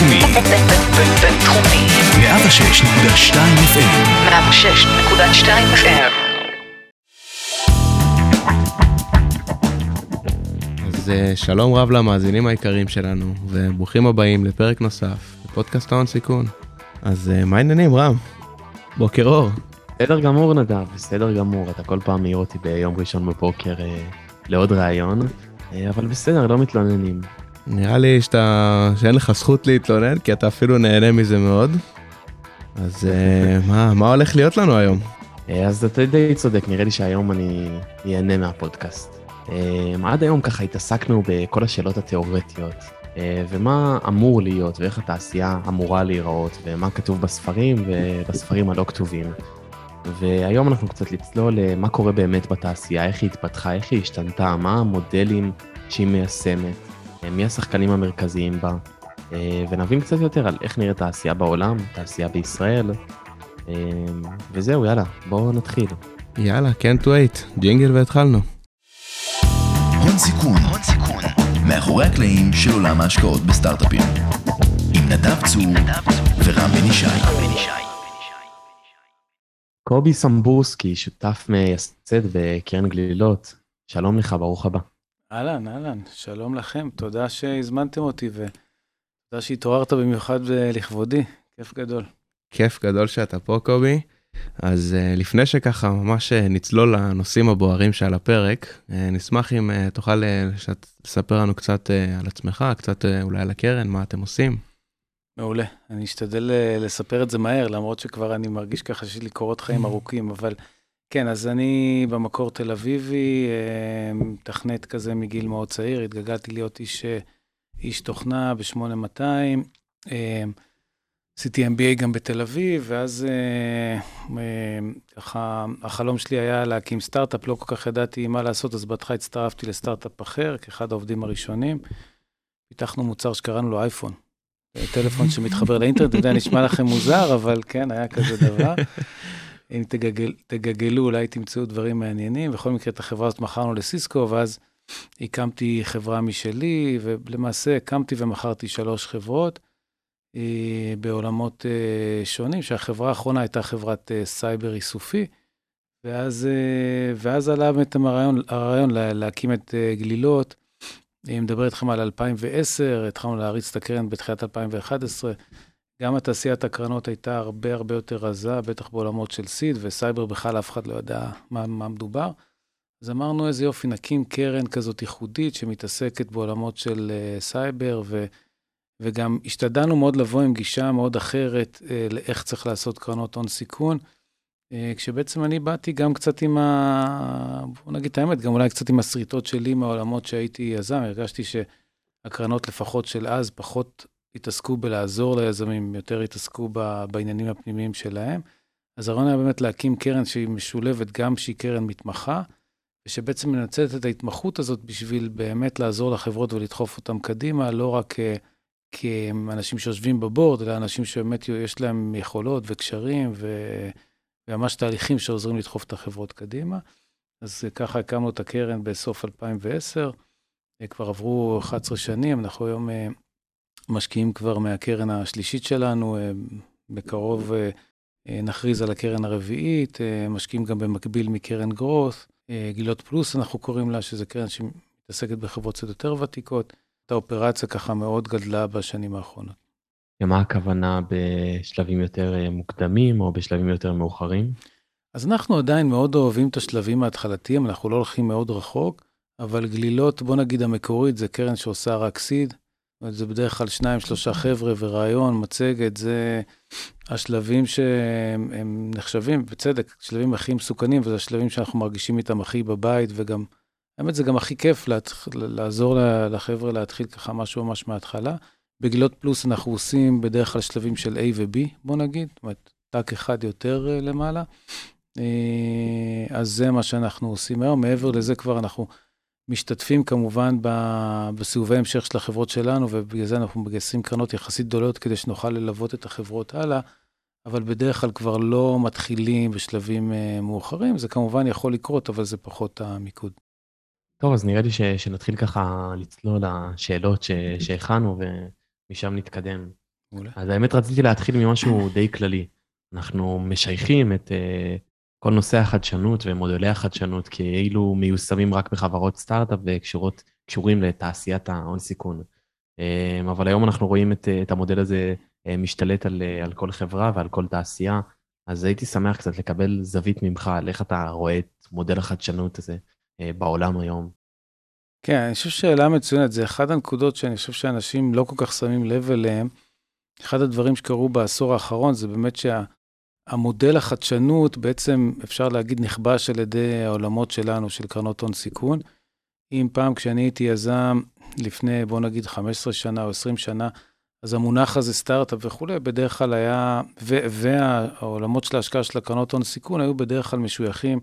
בינתחומי. בינתחומי. 106.2 FM. 106.2 FM. אז אה, שלום רב למאזינים היקרים שלנו, וברוכים הבאים לפרק נוסף בפודקאסט ההון סיכון. אז אה, מה העניינים רם? בוקר אור. בסדר גמור נדב, בסדר גמור, אתה כל פעם מעיר אותי ביום ראשון בבוקר אה, לעוד ראיון, אה, אבל בסדר, לא מתלוננים. נראה לי שאתה, שאין לך זכות להתלונן, כי אתה אפילו נהנה מזה מאוד. אז אה, מה, מה הולך להיות לנו היום? אה, אז אתה די צודק, נראה לי שהיום אני ייהנה מהפודקאסט. אה, עד היום ככה התעסקנו בכל השאלות התיאורטיות, ומה אמור להיות, ואיך התעשייה אמורה להיראות, ומה כתוב בספרים ובספרים הלא כתובים. והיום אנחנו קצת לצלול למה קורה באמת בתעשייה, איך היא התפתחה, איך היא השתנתה, מה המודלים שהיא מיישמת, מי השחקנים המרכזיים בה, אה, ונבין קצת יותר על איך נראית תעשייה בעולם, תעשייה בישראל, אה, וזהו, יאללה, בואו נתחיל. יאללה, can't wait, ג'ינגל והתחלנו. הון סיכון. הון סיכון. מאחורי הקלעים של עולם ההשקעות בסטארט-אפים. עם נדב צור ורם בן ישי. קובי סמבורסקי, שותף מייסד בקרן גלילות, שלום לך, ברוך הבא. אהלן, אהלן, שלום לכם, תודה שהזמנתם אותי ותודה שהתעוררת במיוחד אה, לכבודי, כיף גדול. כיף גדול שאתה פה קובי. אז uh, לפני שככה ממש uh, נצלול לנושאים הבוערים שעל הפרק, uh, נשמח אם uh, תוכל לספר לנו קצת על עצמך, קצת אולי על הקרן, מה אתם עושים. מעולה, אני אשתדל לספר את זה מהר, למרות שכבר אני מרגיש ככה שיש לי קורות חיים ארוכים, אבל כן, אז אני במקור תל אביבי, uh, מתכנת כזה מגיל מאוד צעיר, התגלגלתי להיות איש, uh, איש תוכנה ב-8200. Uh, עשיתי MBA גם בתל אביב, ואז ככה, החלום שלי היה להקים סטארט-אפ, לא כל כך ידעתי מה לעשות, אז בהתחלה הצטרפתי לסטארט-אפ אחר, כאחד העובדים הראשונים. פיתחנו מוצר שקראנו לו אייפון. טלפון שמתחבר לאינטרנט, אתה יודע, נשמע לכם מוזר, אבל כן, היה כזה דבר. אם תגגל, תגגלו, אולי תמצאו דברים מעניינים. בכל מקרה, את החברה הזאת מכרנו לסיסקו, ואז הקמתי חברה משלי, ולמעשה הקמתי ומכרתי שלוש חברות. בעולמות שונים, שהחברה האחרונה הייתה חברת סייבר איסופי, ואז, ואז עלה באמת הרעיון, הרעיון להקים את גלילות. אני מדבר איתכם על 2010, התחלנו להריץ את הקרן בתחילת 2011. גם התעשיית הקרנות הייתה הרבה הרבה יותר רזה, בטח בעולמות של seed, וסייבר בכלל אף אחד לא ידע מה, מה מדובר. אז אמרנו, איזה יופי, נקים קרן כזאת ייחודית שמתעסקת בעולמות של סייבר, ו... וגם השתדלנו מאוד לבוא עם גישה מאוד אחרת אה, לאיך צריך לעשות קרנות הון סיכון, אה, כשבעצם אני באתי גם קצת עם ה... בוא נגיד את האמת, גם אולי קצת עם השריטות שלי מהעולמות שהייתי יזם, הרגשתי שהקרנות לפחות של אז פחות התעסקו בלעזור ליזמים, יותר התעסקו ב... בעניינים הפנימיים שלהם. אז הרעיון היה באמת להקים קרן שהיא משולבת גם שהיא קרן מתמחה, ושבעצם מנצלת את ההתמחות הזאת בשביל באמת לעזור לחברות ולדחוף אותן קדימה, לא רק... כאנשים שיושבים בבורד, אלא אנשים שבאמת יש להם יכולות וקשרים ו... וממש תהליכים שעוזרים לדחוף את החברות קדימה. אז ככה הקמנו את הקרן בסוף 2010, כבר עברו 11 שנים, אנחנו היום אה, משקיעים כבר מהקרן השלישית שלנו, אה, בקרוב אה, נכריז על הקרן הרביעית, משקיעים גם במקביל מקרן גרוס, גילות פלוס אנחנו קוראים לה, שזה קרן שמתעסקת בחברות קצת יותר ותיקות. האופרציה ככה מאוד גדלה בשנים האחרונות. ומה הכוונה בשלבים יותר אה, מוקדמים או בשלבים יותר מאוחרים? אז אנחנו עדיין מאוד אוהבים את השלבים ההתחלתיים, אנחנו לא הולכים מאוד רחוק, אבל גלילות, בוא נגיד המקורית, זה קרן שעושה רק סיד. זה בדרך כלל שניים, שלושה חבר'ה ורעיון, מצגת, זה השלבים שהם נחשבים, בצדק, שלבים הכי מסוכנים, וזה השלבים שאנחנו מרגישים איתם הכי בבית, וגם האמת, זה גם הכי כיף להתח... לעזור לחבר'ה להתחיל ככה משהו ממש מההתחלה. בגילות פלוס אנחנו עושים בדרך כלל שלבים של A ו-B, בוא נגיד, זאת אומרת, טאק אחד יותר אה, למעלה. אה, אז זה מה שאנחנו עושים היום. מעבר לזה כבר אנחנו משתתפים כמובן בסיבובי המשך של החברות שלנו, ובגלל זה אנחנו מגייסים קרנות יחסית גדולות כדי שנוכל ללוות את החברות הלאה, אבל בדרך כלל כבר לא מתחילים בשלבים אה, מאוחרים. זה כמובן יכול לקרות, אבל זה פחות המיקוד. טוב, אז נראה לי ש, שנתחיל ככה לצלול לשאלות שהכנו ומשם נתקדם. מעולה. אז האמת רציתי להתחיל ממשהו די כללי. אנחנו משייכים את uh, כל נושא החדשנות ומודלי החדשנות כאילו מיושמים רק בחברות סטארט-אפ וקשורים לתעשיית ההון סיכון. Um, אבל היום אנחנו רואים את, את המודל הזה uh, משתלט על, uh, על כל חברה ועל כל תעשייה, אז הייתי שמח קצת לקבל זווית ממך על איך אתה רואה את מודל החדשנות הזה uh, בעולם היום. כן, אני חושב שאלה מצוינת, זה אחת הנקודות שאני חושב שאנשים לא כל כך שמים לב אליהם. אחד הדברים שקרו בעשור האחרון זה באמת שהמודל החדשנות בעצם, אפשר להגיד, נכבש על ידי העולמות שלנו, של קרנות הון סיכון. אם פעם כשאני הייתי יזם, לפני, בוא נגיד, 15 שנה או 20 שנה, אז המונח הזה, סטארט-אפ וכולי, בדרך כלל היה, והעולמות של ההשקעה של הקרנות הון סיכון היו בדרך כלל משויכים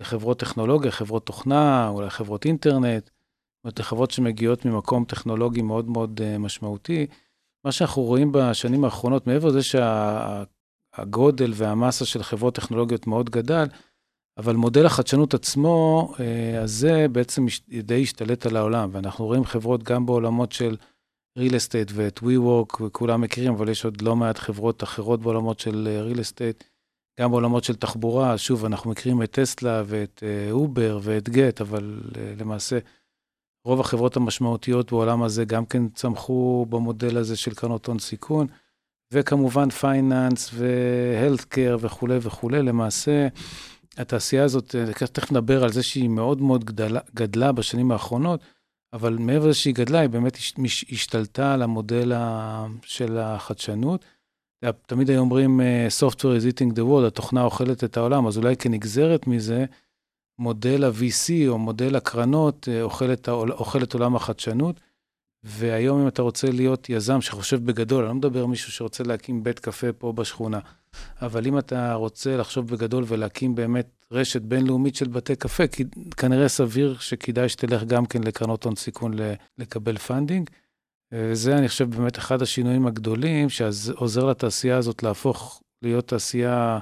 לחברות טכנולוגיה, חברות תוכנה, אולי חברות אינטרנט. זאת אומרת, לחברות שמגיעות ממקום טכנולוגי מאוד מאוד uh, משמעותי. מה שאנחנו רואים בשנים האחרונות, מעבר לזה שהגודל שה, והמסה של חברות טכנולוגיות מאוד גדל, אבל מודל החדשנות עצמו, uh, הזה בעצם די השתלט על העולם, ואנחנו רואים חברות גם בעולמות של real estate ואת WeWork, וכולם מכירים, אבל יש עוד לא מעט חברות אחרות בעולמות של אה, real estate, גם בעולמות של תחבורה, שוב, אנחנו מכירים את טסלה ואת אובר ואת גט, אבל למעשה, רוב החברות המשמעותיות בעולם הזה גם כן צמחו במודל הזה של קרנות הון סיכון, וכמובן finance ו healthcare וכולי וכולי. למעשה, התעשייה הזאת, תכף נדבר על זה שהיא מאוד מאוד גדלה, גדלה בשנים האחרונות, אבל מעבר לזה שהיא גדלה, היא באמת השתלטה על המודל של החדשנות. תמיד היו אומרים, Software is eating the world, התוכנה אוכלת את העולם, אז אולי כנגזרת מזה, מודל ה-VC או מודל הקרנות אה, אוכל את עולם החדשנות. והיום אם אתה רוצה להיות יזם שחושב בגדול, אני לא מדבר מישהו שרוצה להקים בית קפה פה בשכונה, אבל אם אתה רוצה לחשוב בגדול ולהקים באמת רשת בינלאומית של בתי קפה, כנראה סביר שכדאי שתלך גם כן לקרנות הון סיכון לקבל funding. וזה, אני חושב, באמת אחד השינויים הגדולים שעוזר לתעשייה הזאת להפוך להיות תעשייה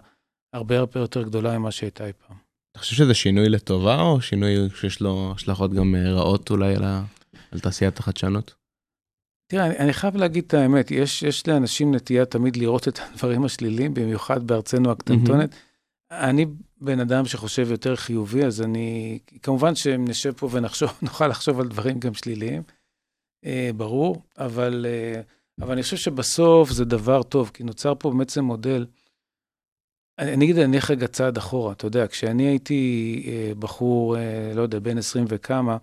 הרבה הרבה יותר גדולה ממה שהייתה אי פעם. אתה חושב שזה שינוי לטובה או שינוי שיש לו השלכות גם אה, רעות אולי על, ה... על תעשיית החדשנות? תראה, אני, אני חייב להגיד את האמת, יש, יש לאנשים נטייה תמיד לראות את הדברים השליליים, במיוחד בארצנו הקטנטונת. Mm-hmm. אני בן אדם שחושב יותר חיובי, אז אני, כמובן שאם נשב פה ונחשוב, נוכל לחשוב על דברים גם שליליים, אה, ברור, אבל, אה, אבל אני חושב שבסוף זה דבר טוב, כי נוצר פה בעצם מודל אני אגיד, אני אלך רגע צעד אחורה. אתה יודע, כשאני הייתי אה, בחור, אה, לא יודע, בן 20 וכמה,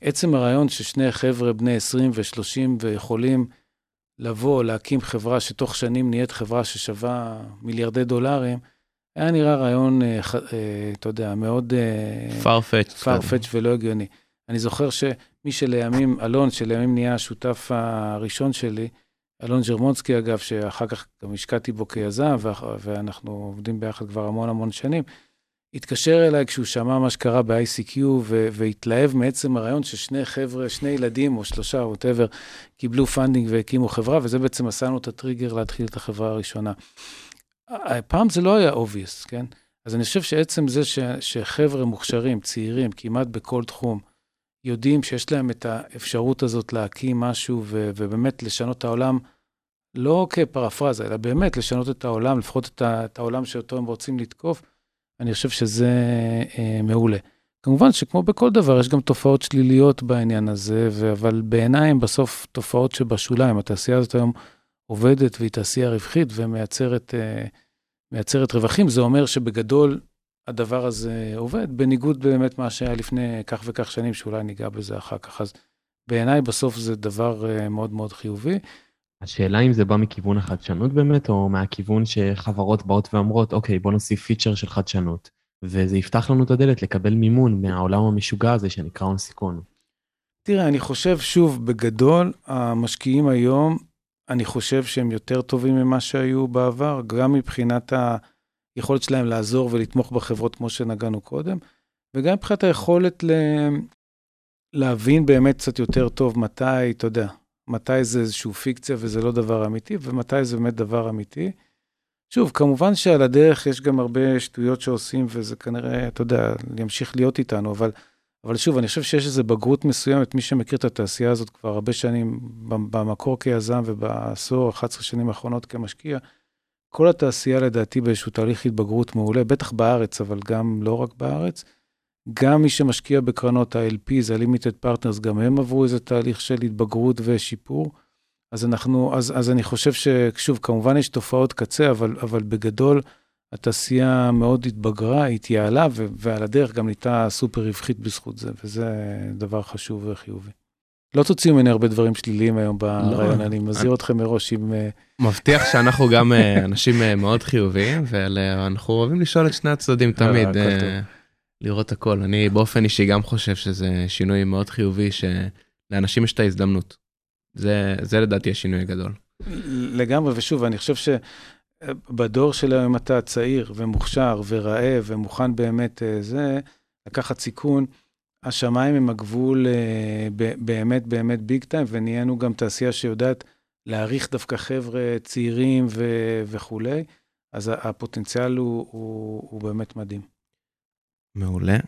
עצם הרעיון ששני חבר'ה בני 20 ו-30 ויכולים לבוא, להקים חברה שתוך שנים נהיית חברה ששווה מיליארדי דולרים, היה נראה רעיון, אה, אתה יודע, מאוד... farfetched. farfetched ולא הגיוני. אני זוכר שמי שלימים, אלון, שלימים נהיה השותף הראשון שלי, אלון ג'רמונסקי, אגב, שאחר כך גם השקעתי בו כיזם, ואנחנו עובדים ביחד כבר המון המון שנים, התקשר אליי כשהוא שמע מה שקרה ב-ICQ, והתלהב מעצם הרעיון ששני חבר'ה, שני ילדים או שלושה, whatever, קיבלו funding והקימו חברה, וזה בעצם עשה לנו את הטריגר להתחיל את החברה הראשונה. פעם זה לא היה obvious, כן? אז אני חושב שעצם זה ש, שחבר'ה מוכשרים, צעירים, כמעט בכל תחום, יודעים שיש להם את האפשרות הזאת להקים משהו ו- ובאמת לשנות את העולם, לא כפרפרזה, אלא באמת לשנות את העולם, לפחות את, ה- את העולם שאותו הם רוצים לתקוף, אני חושב שזה אה, מעולה. כמובן שכמו בכל דבר, יש גם תופעות שליליות בעניין הזה, ו- אבל בעיניי הן בסוף תופעות שבשוליים. התעשייה הזאת היום עובדת והיא תעשייה רווחית ומייצרת אה, רווחים. זה אומר שבגדול הדבר הזה עובד, בניגוד באמת מה שהיה לפני כך וכך שנים, שאולי ניגע בזה אחר כך. אז בעיניי בסוף זה דבר אה, מאוד מאוד חיובי. השאלה אם זה בא מכיוון החדשנות באמת, או מהכיוון שחברות באות ואומרות, אוקיי, בוא נוסיף פיצ'ר של חדשנות, וזה יפתח לנו את הדלת לקבל מימון מהעולם המשוגע הזה שנקרא הון סיכון. תראה, אני חושב, שוב, בגדול, המשקיעים היום, אני חושב שהם יותר טובים ממה שהיו בעבר, גם מבחינת. היכולת שלהם לעזור ולתמוך בחברות כמו שנגענו קודם, וגם מבחינת היכולת ל... להבין באמת קצת יותר טוב מתי, אתה יודע, מתי זה איזושהי פיקציה וזה לא דבר אמיתי, ומתי זה באמת דבר אמיתי. שוב, כמובן שעל הדרך יש גם הרבה שטויות שעושים, וזה כנראה, אתה יודע, ימשיך להיות איתנו, אבל, אבל שוב, אני חושב שיש איזו בגרות מסוימת, מי שמכיר את התעשייה הזאת כבר הרבה שנים, במקור כיזם ובעשור, 11 שנים האחרונות כמשקיע, כל התעשייה לדעתי באיזשהו תהליך התבגרות מעולה, בטח בארץ, אבל גם לא רק בארץ. גם מי שמשקיע בקרנות ה-LPs, ה-Limited Partners, גם הם עברו איזה תהליך של התבגרות ושיפור. אז אנחנו, אז, אז אני חושב ששוב, כמובן יש תופעות קצה, אבל, אבל בגדול, התעשייה מאוד התבגרה, התייעלה, ו- ועל הדרך גם נהייתה סופר רווחית בזכות זה, וזה דבר חשוב וחיובי. לא תוציאו ממני הרבה דברים שליליים היום ברעיון, לא, אני מזהיר אני... אתכם מראש עם... אה, מבטיח שאנחנו גם אה, אנשים אה, מאוד חיוביים, ואנחנו אוהבים לשאול את שני הצדדים תמיד, לראות הכל. אני באופן אישי גם חושב שזה שינוי מאוד חיובי, שלאנשים יש את ההזדמנות. זה, זה לדעתי השינוי הגדול. לגמרי, ושוב, אני חושב ש... בדור של היום אתה צעיר ומוכשר ורעב ומוכן באמת אה, זה, לקחת סיכון. השמיים הם הגבול אה, באמת באמת ביג טיים, ונהיינו גם תעשייה שיודעת להעריך דווקא חבר'ה צעירים ו- וכולי, אז הפוטנציאל הוא, הוא, הוא באמת מדהים. מעולה.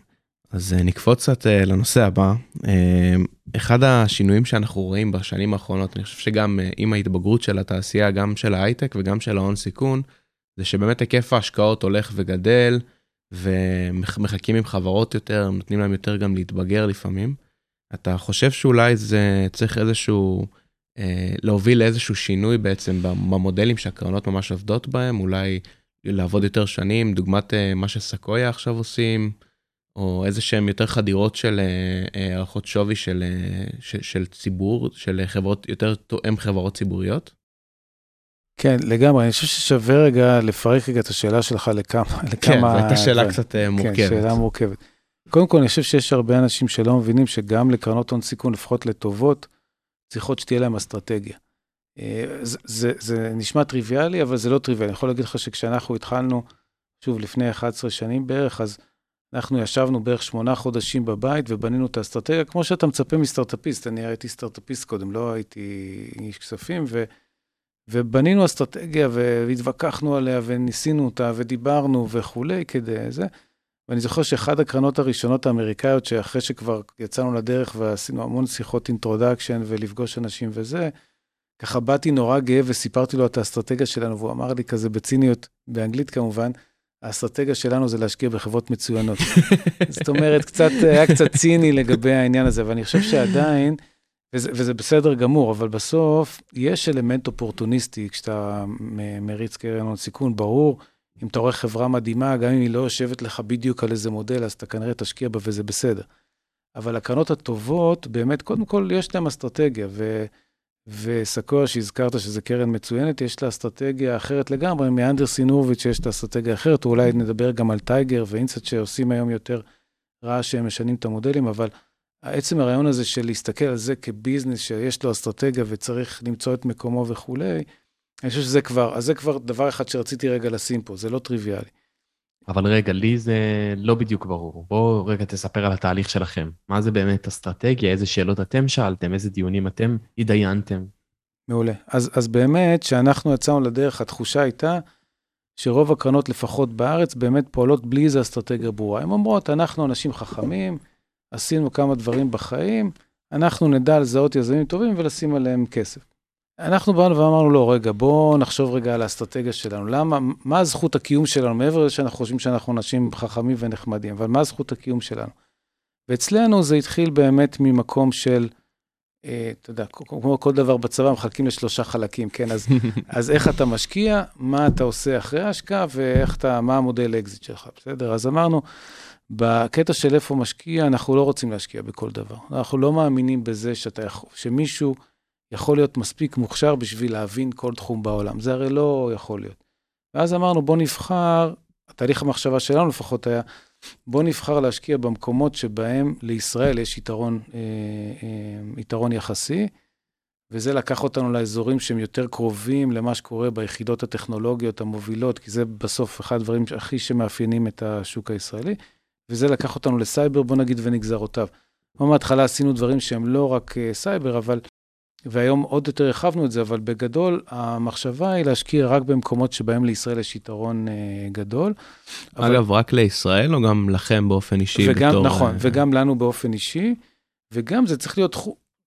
אז אה, נקפוץ קצת אה, לנושא הבא. אה, אחד השינויים שאנחנו רואים בשנים האחרונות, אני חושב שגם עם ההתבגרות של התעשייה, גם של ההייטק וגם של ההון סיכון, זה שבאמת היקף ההשקעות הולך וגדל, ומחכים עם חברות יותר, נותנים להם יותר גם להתבגר לפעמים. אתה חושב שאולי זה צריך איזשהו, להוביל לאיזשהו שינוי בעצם במודלים שהקרנות ממש עובדות בהם, אולי לעבוד יותר שנים, דוגמת מה שסקויה עכשיו עושים. או איזה שהם יותר חדירות של אה, אה, הערכות שווי של, אה, של, של ציבור, של חברות, יותר תואם חברות ציבוריות? כן, לגמרי. אני חושב ששווה רגע לפרק רגע את השאלה שלך לכמה... כן, זו הייתה שאלה כן, קצת מורכבת. כן, שאלה מורכבת. קודם כל, אני חושב שיש הרבה אנשים שלא מבינים שגם לקרנות הון סיכון, לפחות לטובות, צריכות שתהיה להם אסטרטגיה. זה, זה, זה נשמע טריוויאלי, אבל זה לא טריוויאלי. אני יכול להגיד לך שכשאנחנו התחלנו, שוב, לפני 11 שנים בערך, אז אנחנו ישבנו בערך שמונה חודשים בבית ובנינו את האסטרטגיה, כמו שאתה מצפה מסטארט-אפיסט. אני הייתי סטארט-אפיסט קודם, לא הייתי איש כספים, ו, ובנינו אסטרטגיה והתווכחנו עליה וניסינו אותה ודיברנו וכולי כדי זה. ואני זוכר שאחד הקרנות הראשונות האמריקאיות, שאחרי שכבר יצאנו לדרך ועשינו המון שיחות introduction ולפגוש אנשים וזה, ככה באתי נורא גאה וסיפרתי לו את האסטרטגיה שלנו, והוא אמר לי כזה בציניות, באנגלית כמובן, האסטרטגיה שלנו זה להשקיע בחברות מצוינות. זאת אומרת, קצת, היה קצת ציני לגבי העניין הזה, ואני חושב שעדיין, וזה, וזה בסדר גמור, אבל בסוף יש אלמנט אופורטוניסטי כשאתה מריץ קרן הון סיכון, ברור, אם אתה רואה חברה מדהימה, גם אם היא לא יושבת לך בדיוק על איזה מודל, אז אתה כנראה תשקיע בה וזה בסדר. אבל הקרנות הטובות, באמת, קודם כל, יש להן אסטרטגיה, ו... וסקויה, שהזכרת שזה קרן מצוינת, יש לה אסטרטגיה אחרת לגמרי, מאנדרסין הורוביץ' שיש לה אסטרטגיה אחרת, או אולי נדבר גם על טייגר ואינסט שעושים היום יותר רעש שהם משנים את המודלים, אבל עצם הרעיון הזה של להסתכל על זה כביזנס שיש לו אסטרטגיה וצריך למצוא את מקומו וכולי, אני חושב שזה כבר, אז זה כבר דבר אחד שרציתי רגע לשים פה, זה לא טריוויאלי. אבל רגע, לי זה לא בדיוק ברור. בואו רגע תספר על התהליך שלכם. מה זה באמת אסטרטגיה, איזה שאלות אתם שאלתם, איזה דיונים אתם התדיינתם. מעולה. אז, אז באמת, כשאנחנו יצאנו לדרך, התחושה הייתה שרוב הקרנות, לפחות בארץ, באמת פועלות בלי איזה אסטרטגיה ברורה. הן אומרות, אנחנו אנשים חכמים, עשינו כמה דברים בחיים, אנחנו נדע לזהות יזמים טובים ולשים עליהם כסף. אנחנו באנו ואמרנו, לא, רגע, בואו נחשוב רגע על האסטרטגיה שלנו. למה, מה זכות הקיום שלנו, מעבר לזה שאנחנו חושבים שאנחנו אנשים חכמים ונחמדים, אבל מה זכות הקיום שלנו? ואצלנו זה התחיל באמת ממקום של, אה, אתה יודע, כמו כל דבר בצבא, מחלקים לשלושה חלקים, כן? אז, אז איך אתה משקיע, מה אתה עושה אחרי ההשקעה, ואיך אתה, מה המודל אקזיט שלך, בסדר? אז אמרנו, בקטע של איפה משקיע, אנחנו לא רוצים להשקיע בכל דבר. אנחנו לא מאמינים בזה שאתה יכול, שמישהו... יכול להיות מספיק מוכשר בשביל להבין כל תחום בעולם. זה הרי לא יכול להיות. ואז אמרנו, בוא נבחר, התהליך המחשבה שלנו לפחות היה, בוא נבחר להשקיע במקומות שבהם לישראל יש יתרון, אה, אה, יתרון יחסי, וזה לקח אותנו לאזורים שהם יותר קרובים למה שקורה ביחידות הטכנולוגיות המובילות, כי זה בסוף אחד הדברים הכי שמאפיינים את השוק הישראלי, וזה לקח אותנו לסייבר, בוא נגיד, ונגזרותיו. כמו מההתחלה עשינו דברים שהם לא רק אה, סייבר, אבל והיום עוד יותר הרחבנו את זה, אבל בגדול, המחשבה היא להשקיע רק במקומות שבהם לישראל יש יתרון אה, גדול. אבל- אגב, רק לישראל או גם לכם באופן אישי? וגם, בתור, נכון, אה, וגם לנו באופן אישי, וגם זה צריך להיות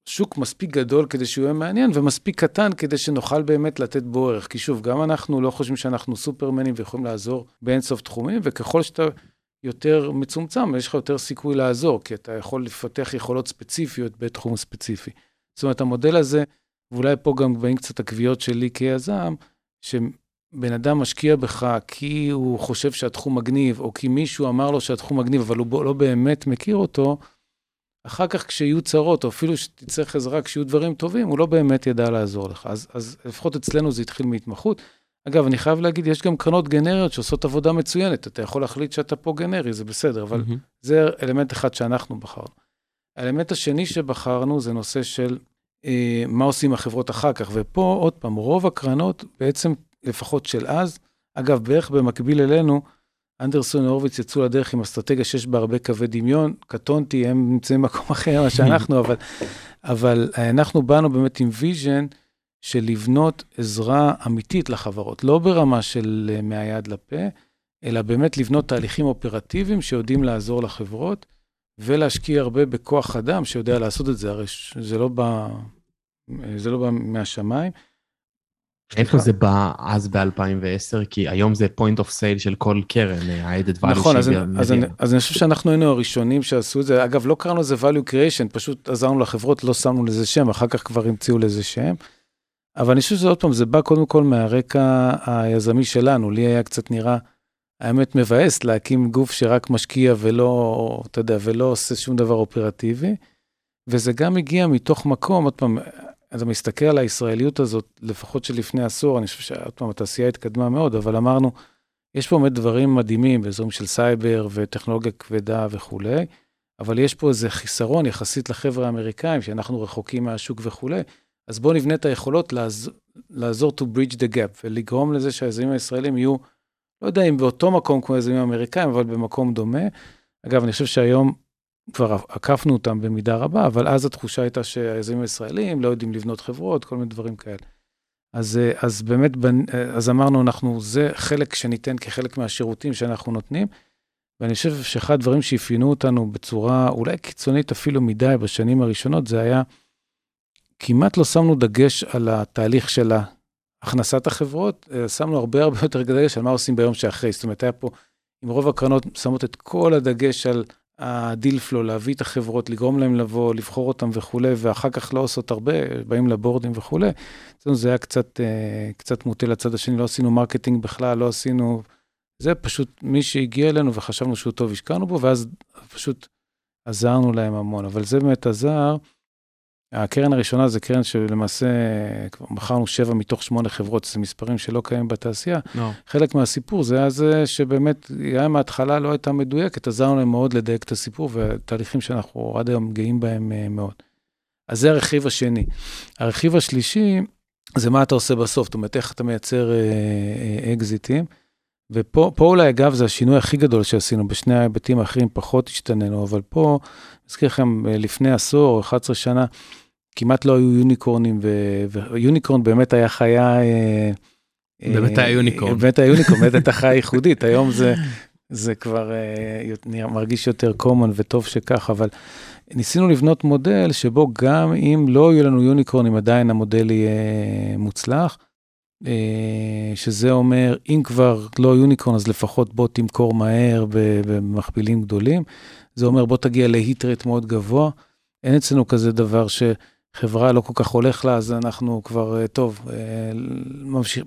שוק מספיק גדול כדי שהוא יהיה מעניין, ומספיק קטן כדי שנוכל באמת לתת בו ערך. כי שוב, גם אנחנו לא חושבים שאנחנו סופרמנים ויכולים לעזור באינסוף תחומים, וככל שאתה יותר מצומצם, יש לך יותר סיכוי לעזור, כי אתה יכול לפתח יכולות ספציפיות בתחום ספציפי. זאת אומרת, המודל הזה, ואולי פה גם באים קצת הקביעות שלי כיזם, שבן אדם משקיע בך כי הוא חושב שהתחום מגניב, או כי מישהו אמר לו שהתחום מגניב, אבל הוא לא באמת מכיר אותו, אחר כך כשיהיו צרות, או אפילו שתצטרך עזרה כשיהיו דברים טובים, הוא לא באמת ידע לעזור לך. אז, אז לפחות אצלנו זה התחיל מהתמחות. אגב, אני חייב להגיד, יש גם קרנות גנריות שעושות עבודה מצוינת. אתה יכול להחליט שאתה פה גנרי, זה בסדר, אבל מהמם. זה אלמנט אחד שאנחנו בחרנו. האלמנט השני שבחרנו זה נושא של מה עושים החברות אחר כך, ופה עוד פעם, רוב הקרנות בעצם, לפחות של אז, אגב, בערך במקביל אלינו, אנדריסן הורוביץ יצאו לדרך עם אסטרטגיה שיש בה הרבה קווי דמיון, קטונתי, הם נמצאים במקום אחר ממה שאנחנו, אבל, אבל אנחנו באנו באמת עם vision של לבנות עזרה אמיתית לחברות, לא ברמה של אה, מהיד לפה, אלא באמת לבנות תהליכים אופרטיביים שיודעים לעזור לחברות, ולהשקיע הרבה בכוח אדם שיודע לעשות את זה, הרי זה לא בא, זה לא בא מהשמיים. איפה זה בא אז ב-2010? כי היום זה point of sale של כל קרן, אה, ה-added value נכון, אז, אז, אני. אז אני חושב שאנחנו היינו הראשונים שעשו את זה. אגב, לא קראנו לזה value creation, פשוט עזרנו לחברות, לא שמנו לזה שם, אחר כך כבר המציאו לזה שם. אבל אני חושב שזה עוד פעם, זה בא קודם כל מהרקע היזמי שלנו. לי היה קצת נראה, האמת, מבאס להקים גוף שרק משקיע ולא, אתה יודע, ולא עושה שום דבר אופרטיבי. וזה גם הגיע מתוך מקום, עוד פעם, אתה מסתכל על הישראליות הזאת, לפחות שלפני עשור, אני חושב שעוד פעם, התעשייה התקדמה מאוד, אבל אמרנו, יש פה באמת דברים מדהימים באזורים של סייבר וטכנולוגיה כבדה וכולי, אבל יש פה איזה חיסרון יחסית לחבר'ה האמריקאים, שאנחנו רחוקים מהשוק וכולי, אז בואו נבנה את היכולות לעז... לעזור to bridge the gap, ולגרום לזה שהיזמים הישראלים יהיו, לא יודע אם באותו מקום כמו היזמים האמריקאים, אבל במקום דומה. אגב, אני חושב שהיום כבר עקפנו אותם במידה רבה, אבל אז התחושה הייתה שהיזמים הישראלים לא יודעים לבנות חברות, כל מיני דברים כאלה. אז, אה, אז באמת, אה, אז אמרנו, אנחנו, זה חלק שניתן כחלק מהשירותים שאנחנו נותנים, ואני חושב שאחד הדברים שאפיינו אותנו בצורה אולי קיצונית אפילו מדי בשנים הראשונות, זה היה, כמעט לא שמנו דגש על התהליך של הכנסת החברות, אה, שמנו הרבה הרבה יותר דגש על מה עושים ביום שאחרי. זאת אומרת, היה פה, עם רוב הקרנות שמות את כל הדגש על ה deal flow, להביא את החברות, לגרום להם לבוא, לבחור אותם וכולי, ואחר כך לא עושות הרבה, באים לבורדים וכולי. אצלנו זה היה קצת, אה, קצת מוטה לצד השני, לא עשינו marketing בכלל, לא עשינו... זה פשוט מי שהגיע אלינו וחשבנו שהוא טוב, השקענו בו, ואז פשוט עזרנו להם המון. אבל זה באמת עזר. הקרן הראשונה זה קרן שלמעשה, כבר מכרנו שבע מתוך שמונה חברות, זה מספרים שלא קיימים בתעשייה. לא. חלק מהסיפור זה היה זה שבאמת, היה מההתחלה לא הייתה מדויקת, עזרנו להם מאוד לדייק את הסיפור, והתהליכים שאנחנו עד היום גאים בהם אה, מאוד. אז זה הרכיב השני. הרכיב השלישי, זה מה אתה עושה בסוף, זאת אומרת, איך אתה מייצר אה, אה, אקזיטים. ופה פה אולי, אגב, זה השינוי הכי גדול שעשינו, בשני ההיבטים האחרים פחות השתננו, אבל פה, אזכיר לכם, לפני עשור או 11 שנה, כמעט לא היו יוניקורנים, ו- ויוניקורן באמת היה חיה... אה, באמת אה, היה יוניקורן. באמת היה יוניקורן, באמת הייתה חיה ייחודית, היום זה, זה כבר נראה- מרגיש יותר common וטוב שכך, אבל ניסינו לבנות מודל שבו גם אם לא יהיו לנו יוניקורנים, עדיין המודל יהיה מוצלח. שזה אומר, אם כבר לא יוניקורן, אז לפחות בוא תמכור מהר במכפילים גדולים. זה אומר, בוא תגיע להיט-רייט מאוד גבוה. אין אצלנו כזה דבר שחברה לא כל כך הולך לה, אז אנחנו כבר, אה, טוב, אה,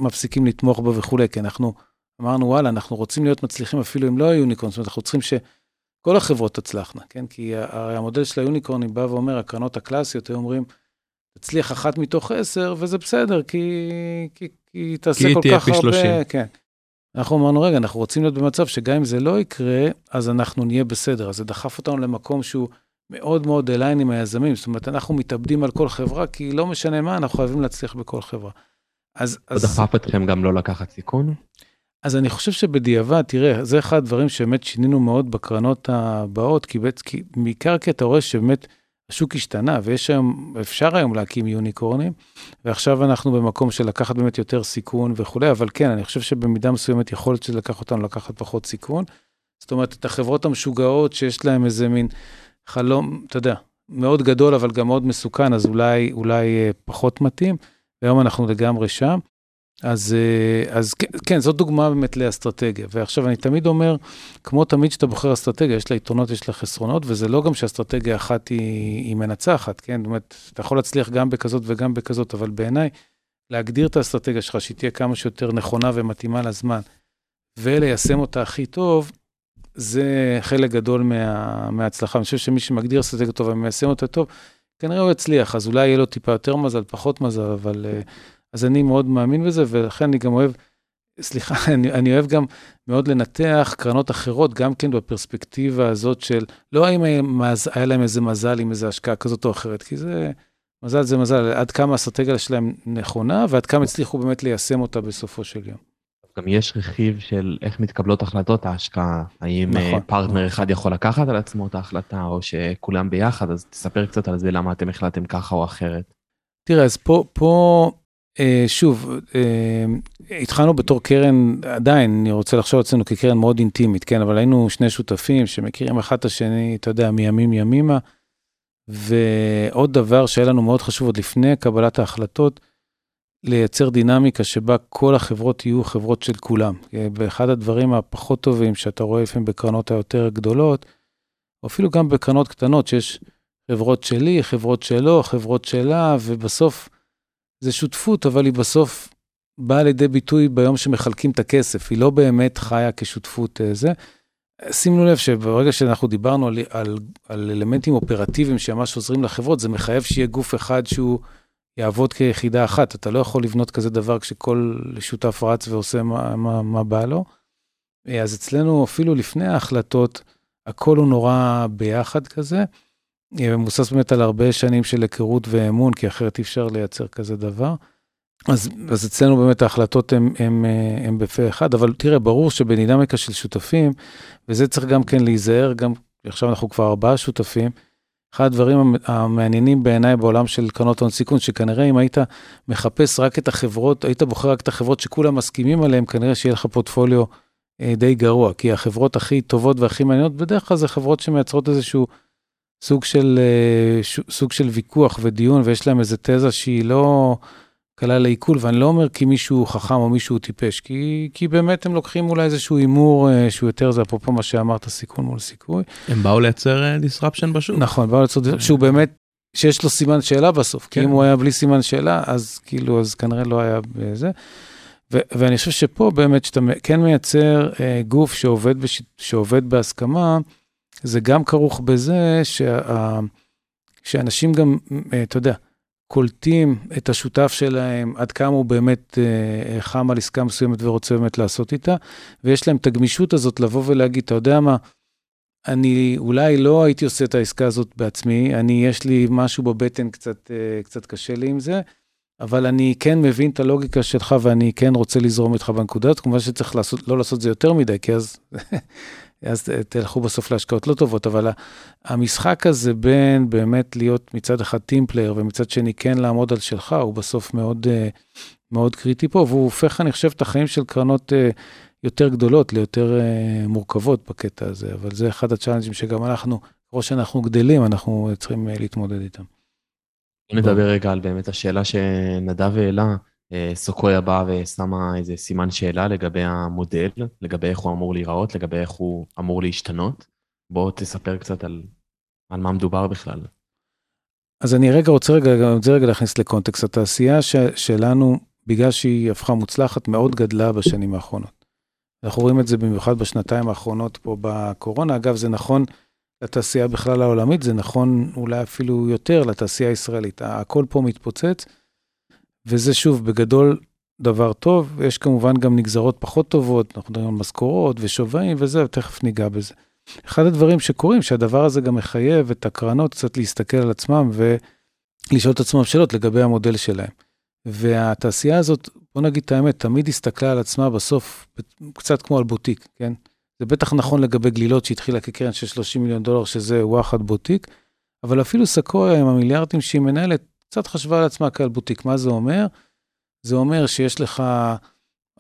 מפסיקים לתמוך בה וכולי, כי אנחנו אמרנו, וואלה, אנחנו רוצים להיות מצליחים אפילו אם לא היו יוניקורן, זאת אומרת, אנחנו צריכים שכל החברות תצלחנה, כן? כי הרי המודל של היוניקורנים בא ואומר, הקרנות הקלאסיות, היו אומרים, תצליח אחת מתוך עשר, וזה בסדר, כי, כי, כי היא תעשה כי כל תהיה כך פי הרבה... 30. כן. אנחנו אמרנו, רגע, אנחנו רוצים להיות במצב שגם אם זה לא יקרה, אז אנחנו נהיה בסדר. אז זה דחף אותנו למקום שהוא מאוד מאוד אליין עם היזמים. זאת אומרת, אנחנו מתאבדים על כל חברה, כי לא משנה מה, אנחנו חייבים להצליח בכל חברה. אז, לא דחף אתכם גם לא לקחת סיכון? אז אני חושב שבדיעבד, תראה, זה אחד הדברים שבאמת שינינו מאוד בקרנות הבאות, כי, כי בעיקר כי אתה רואה שבאמת השוק השתנה, ויש היום, אפשר היום להקים יוניקורנים, ועכשיו אנחנו במקום של לקחת באמת יותר סיכון וכולי, אבל כן, אני חושב שבמידה מסוימת יכול להיות שזה לקח אותנו לקחת פחות סיכון. זאת אומרת, את החברות המשוגעות שיש להן איזה מין חלום, אתה יודע, מאוד גדול, אבל גם מאוד מסוכן, אז אולי, אולי אה, פחות מתאים, והיום אנחנו לגמרי שם. אז, אה, אז כן, זאת דוגמה באמת לאסטרטגיה. ועכשיו, אני תמיד אומר, כמו תמיד שאתה בוחר אסטרטגיה, יש לה יתרונות, יש לה חסרונות, וזה לא גם שאסטרטגיה אחת היא, היא מנצחת, כן? זאת אומרת, אתה יכול להצליח גם בכזאת וגם בכזאת, אבל בעיניי, להגדיר את האסטרטגיה שלך, שהיא תהיה כמה שיותר נכונה ומתאימה לזמן, וליישם אותה הכי טוב, זה חלק גדול מה, מההצלחה. אני חושב שמי שמגדיר אסטרטגיה טובה ומיישם אותה טוב, כנראה הוא יצליח, אז אולי יהיה לו טיפה יותר מזל, פחות מזל, אבל... אה, אז אני מאוד מאמין בזה, ולכן אני גם אוהב, סליחה, אני, אני אוהב גם מאוד לנתח קרנות אחרות, גם כן בפרספקטיבה הזאת של, לא האם היה, היה להם איזה מזל עם איזה השקעה כזאת או אחרת, כי זה, מזל זה מזל, עד כמה האסטרטגיה שלהם נכונה, ועד כמה הצליחו באמת ליישם אותה בסופו של יום. גם יש רכיב של איך מתקבלות החלטות ההשקעה, האם אה, נכון. פרטנר אחד יכול לקחת על עצמו את ההחלטה, או שכולם ביחד, אז תספר קצת על זה, למה אתם החלטתם ככה או אחרת. תראה, אז פה, פה אה, שוב, אה, התחלנו בתור קרן, עדיין, אני רוצה לחשוב עצמנו כקרן מאוד אינטימית, כן, אבל היינו שני שותפים שמכירים אחד את השני, אתה יודע, מימים ימימה. ועוד דבר שהיה לנו מאוד חשוב עוד לפני קבלת ההחלטות, לייצר דינמיקה שבה כל החברות יהיו חברות של כולם. באחד הדברים הפחות טובים שאתה רואה לפעמים בקרנות היותר גדולות, או אפילו גם בקרנות קטנות, שיש חברות שלי, חברות שלו, חברות שלה, ובסוף זה שותפות, אבל היא בסוף באה לידי ביטוי ביום שמחלקים את הכסף, היא לא באמת חיה כשותפות אה, זה. שימו לב שברגע שאנחנו דיברנו על, על, על אלמנטים אופרטיביים שממש עוזרים לחברות, זה מחייב שיהיה גוף אחד שהוא יעבוד כיחידה אחת. אתה לא יכול לבנות כזה דבר כשכל שותף רץ ועושה מה, מה, מה בא לו. אז אצלנו, אפילו לפני ההחלטות, הכל הוא נורא ביחד כזה. מבוסס באמת על הרבה שנים של היכרות ואמון, כי אחרת אי אפשר לייצר כזה דבר. אז, אז אצלנו באמת ההחלטות הן בפה אחד, אבל תראה, ברור שבדינמיקה של שותפים, וזה צריך גם כן להיזהר, גם עכשיו אנחנו כבר ארבעה שותפים, אחד הדברים המעניינים בעיניי בעולם של קרנות הון סיכון, שכנראה אם היית מחפש רק את החברות, היית בוחר רק את החברות שכולם מסכימים עליהן, כנראה שיהיה לך פורטפוליו אה, די גרוע, כי החברות הכי טובות והכי מעניינות, בדרך כלל זה חברות שמייצרות איזשהו סוג של, אה, סוג של ויכוח ודיון, ויש להם איזה תזה שהיא לא קלה לעיכול, ואני לא אומר כי מישהו חכם או מישהו טיפש, כי, כי באמת הם לוקחים אולי איזשהו הימור אה, שהוא יותר, זה אפרופו מה שאמרת, סיכון מול סיכוי. הם באו לייצר disruption בשוק. נכון, באו לייצר, שהוא באמת, שיש לו סימן שאלה בסוף, כי אם הוא היה בלי סימן שאלה, אז כאילו, אז כנראה לא היה בזה. ו- ואני חושב שפה באמת, שאתה כן מייצר אה, גוף שעובד, בש- שעובד בהסכמה, זה גם כרוך בזה שה- שאנשים גם, אה, אתה יודע, קולטים את השותף שלהם, עד כמה הוא באמת אה, חם על עסקה מסוימת ורוצה באמת לעשות איתה, ויש להם את הגמישות הזאת לבוא ולהגיד, אתה יודע מה, אני אולי לא הייתי עושה את העסקה הזאת בעצמי, אני, יש לי משהו בבטן קצת, אה, קצת קשה לי עם זה, אבל אני כן מבין את הלוגיקה שלך ואני כן רוצה לזרום איתך בנקודה הזאת, כמובן שצריך לעשות, לא לעשות זה יותר מדי, כי אז אז תלכו בסוף להשקעות לא טובות, אבל המשחק הזה בין באמת להיות מצד אחד team player ומצד שני כן לעמוד על שלך, הוא בסוף מאוד, אה, מאוד קריטי פה, והוא הופך, אני חושב, את החיים של קרנות אה, יותר גדולות ליותר אה, מורכבות בקטע הזה, אבל זה אחד הצ'אלנג'ים שגם אנחנו, ככל שאנחנו גדלים, אנחנו צריכים להתמודד איתם. נדבר רגע על באמת השאלה שנדב העלה. סוקויה באה ושמה איזה סימן שאלה לגבי המודל, לגבי איך הוא אמור להיראות, לגבי איך הוא אמור להשתנות. בוא תספר קצת על, על מה מדובר בכלל. אז אני רגע רוצה רגע, רוצה רגע להכניס לקונטקסט. התעשייה ש, שלנו, בגלל שהיא הפכה מוצלחת, מאוד גדלה בשנים האחרונות. אנחנו רואים את זה במיוחד בשנתיים האחרונות פה בקורונה. אגב, זה נכון לתעשייה בכלל העולמית, זה נכון אולי אפילו יותר לתעשייה הישראלית. הכל פה מתפוצץ. וזה שוב, בגדול, דבר טוב. יש כמובן גם נגזרות פחות טובות, אנחנו מדברים על משכורות ושווים וזה, ותכף ניגע בזה. אחד הדברים שקורים, שהדבר הזה גם מחייב את הקרנות קצת להסתכל על עצמם ולשאול את עצמם שאלות לגבי המודל שלהם. והתעשייה הזאת, בוא נגיד את האמת, תמיד הסתכלה על עצמה בסוף קצת כמו על בוטיק, כן? זה בטח נכון לגבי גלילות שהתחילה כקרן של 30 מיליון דולר, שזה וואחד בוטיק, אבל אפילו סקויה עם המיליארדים שהיא מנהלת, קצת חשבה על עצמה כעל בוטיק. מה זה אומר? זה אומר שיש לך,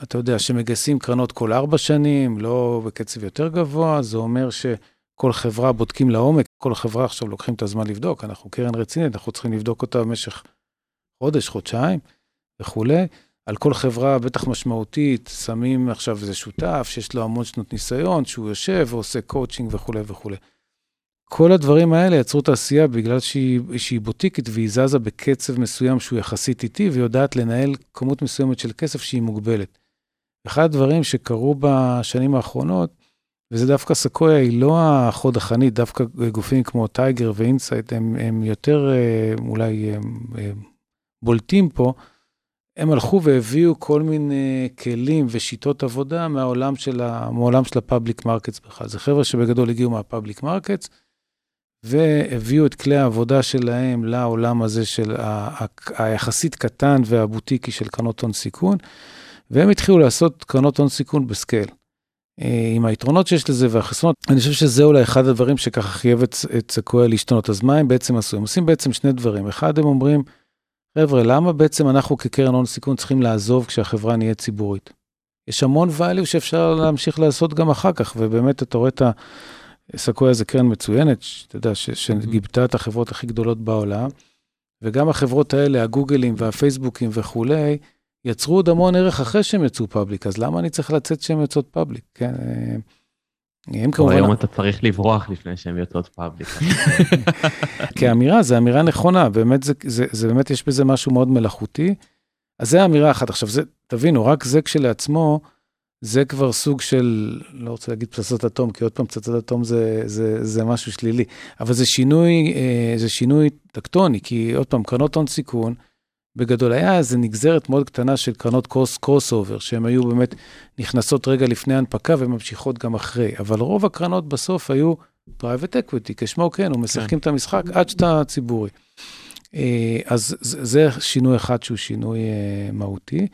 אתה יודע, שמגייסים קרנות כל ארבע שנים, לא בקצב יותר גבוה, זה אומר שכל חברה בודקים לעומק, כל חברה עכשיו לוקחים את הזמן לבדוק, אנחנו קרן רצינית, אנחנו צריכים לבדוק אותה במשך חודש, חודשיים וכולי. על כל חברה בטח משמעותית, שמים עכשיו איזה שותף שיש לו המון שנות ניסיון, שהוא יושב ועושה קואוצ'ינג וכולי וכולי. כל הדברים האלה יצרו תעשייה בגלל שהיא, שהיא בוטיקית והיא זזה בקצב מסוים שהוא יחסית איטי, והיא יודעת לנהל כמות מסוימת של כסף שהיא מוגבלת. אחד הדברים שקרו בשנים האחרונות, וזה דווקא סקויה היא לא החוד החנית, דווקא גופים כמו טייגר ואינסייט הם, הם יותר אה, אולי הם, אה, הם בולטים פה, הם הלכו והביאו כל מיני כלים ושיטות עבודה מהעולם של, ה, מהעולם של ה public markets בכלל. זה חבר'ה שבגדול הגיעו מה public markets, והביאו את כלי העבודה שלהם לעולם הזה של היחסית קטן והבוטיקי של קרנות הון סיכון, והם התחילו לעשות קרנות הון סיכון ב scale. אה, עם היתרונות שיש לזה והחסרונות, אני חושב שזה אולי אחד הדברים שככה חייב את, את סקויה להשתנות. אז מה הם בעצם עשו? הם עושים בעצם שני דברים. אחד, הם אומרים, חבר'ה, למה בעצם אנחנו כקרן הון סיכון צריכים לעזוב כשהחברה נהיית ציבורית? יש המון value שאפשר להמשיך לעשות גם אחר כך, ובאמת אתה רואה את ה... סקויה זה קרן מצוינת, שאתה יודע, שגיבתה את החברות הכי גדולות בעולם, וגם החברות האלה, הגוגלים והפייסבוקים וכולי, יצרו עוד המון ערך אחרי שהם יצאו public, אז למה אני צריך לצאת כשהם יוצאות public? כן, אה, הם כמובן... היום אתה צריך לברוח לפני שהן יוצאות public. כאמירה, זו אמירה נכונה, באמת זה, זה, זה באמת יש בזה משהו מאוד מלאכותי. אז זו אמירה אחת. עכשיו, זה, תבינו, רק זה כשלעצמו, זה כבר סוג של, לא רוצה להגיד פצצות אטום, כי עוד פעם, פצצות אטום זה, זה, זה משהו שלילי, אבל זה שינוי, אה, זה שינוי טקטוני, כי עוד פעם, קרנות הון סיכון, בגדול היה איזו נגזרת מאוד קטנה של קרנות cross, cross over, שהן היו באמת נכנסות רגע לפני הנפקה וממשיכות גם אחרי. אבל רוב הקרנות בסוף היו private equity, כשמו כן, הוא משחקים כן. את המשחק עד שאתה ציבורי. אה, אז זה שינוי אחד שהוא שינוי אה, מהותי.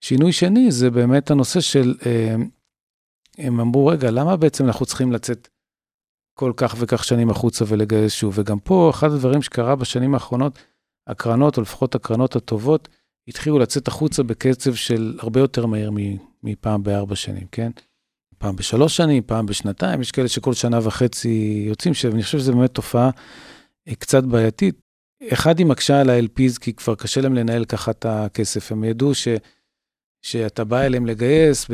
שינוי שני זה באמת הנושא של, אה, הם אמרו, רגע, למה בעצם אנחנו צריכים לצאת כל כך וכך שנים החוצה ולגייס שוב? וגם פה, אחד הדברים שקרה בשנים האחרונות, הקרנות, או לפחות הקרנות הטובות, התחילו לצאת החוצה בקצב של הרבה יותר מהיר מפעם בארבע שנים, כן? פעם בשלוש שנים, פעם בשנתיים, יש כאלה שכל שנה וחצי יוצאים, שאני חושב שזו באמת תופעה אה, קצת בעייתית. אחד, היא מקשה על ה-LPs, כי כבר קשה להם לנהל ככה את הכסף. הם ידעו ש... שאתה בא אליהם לגייס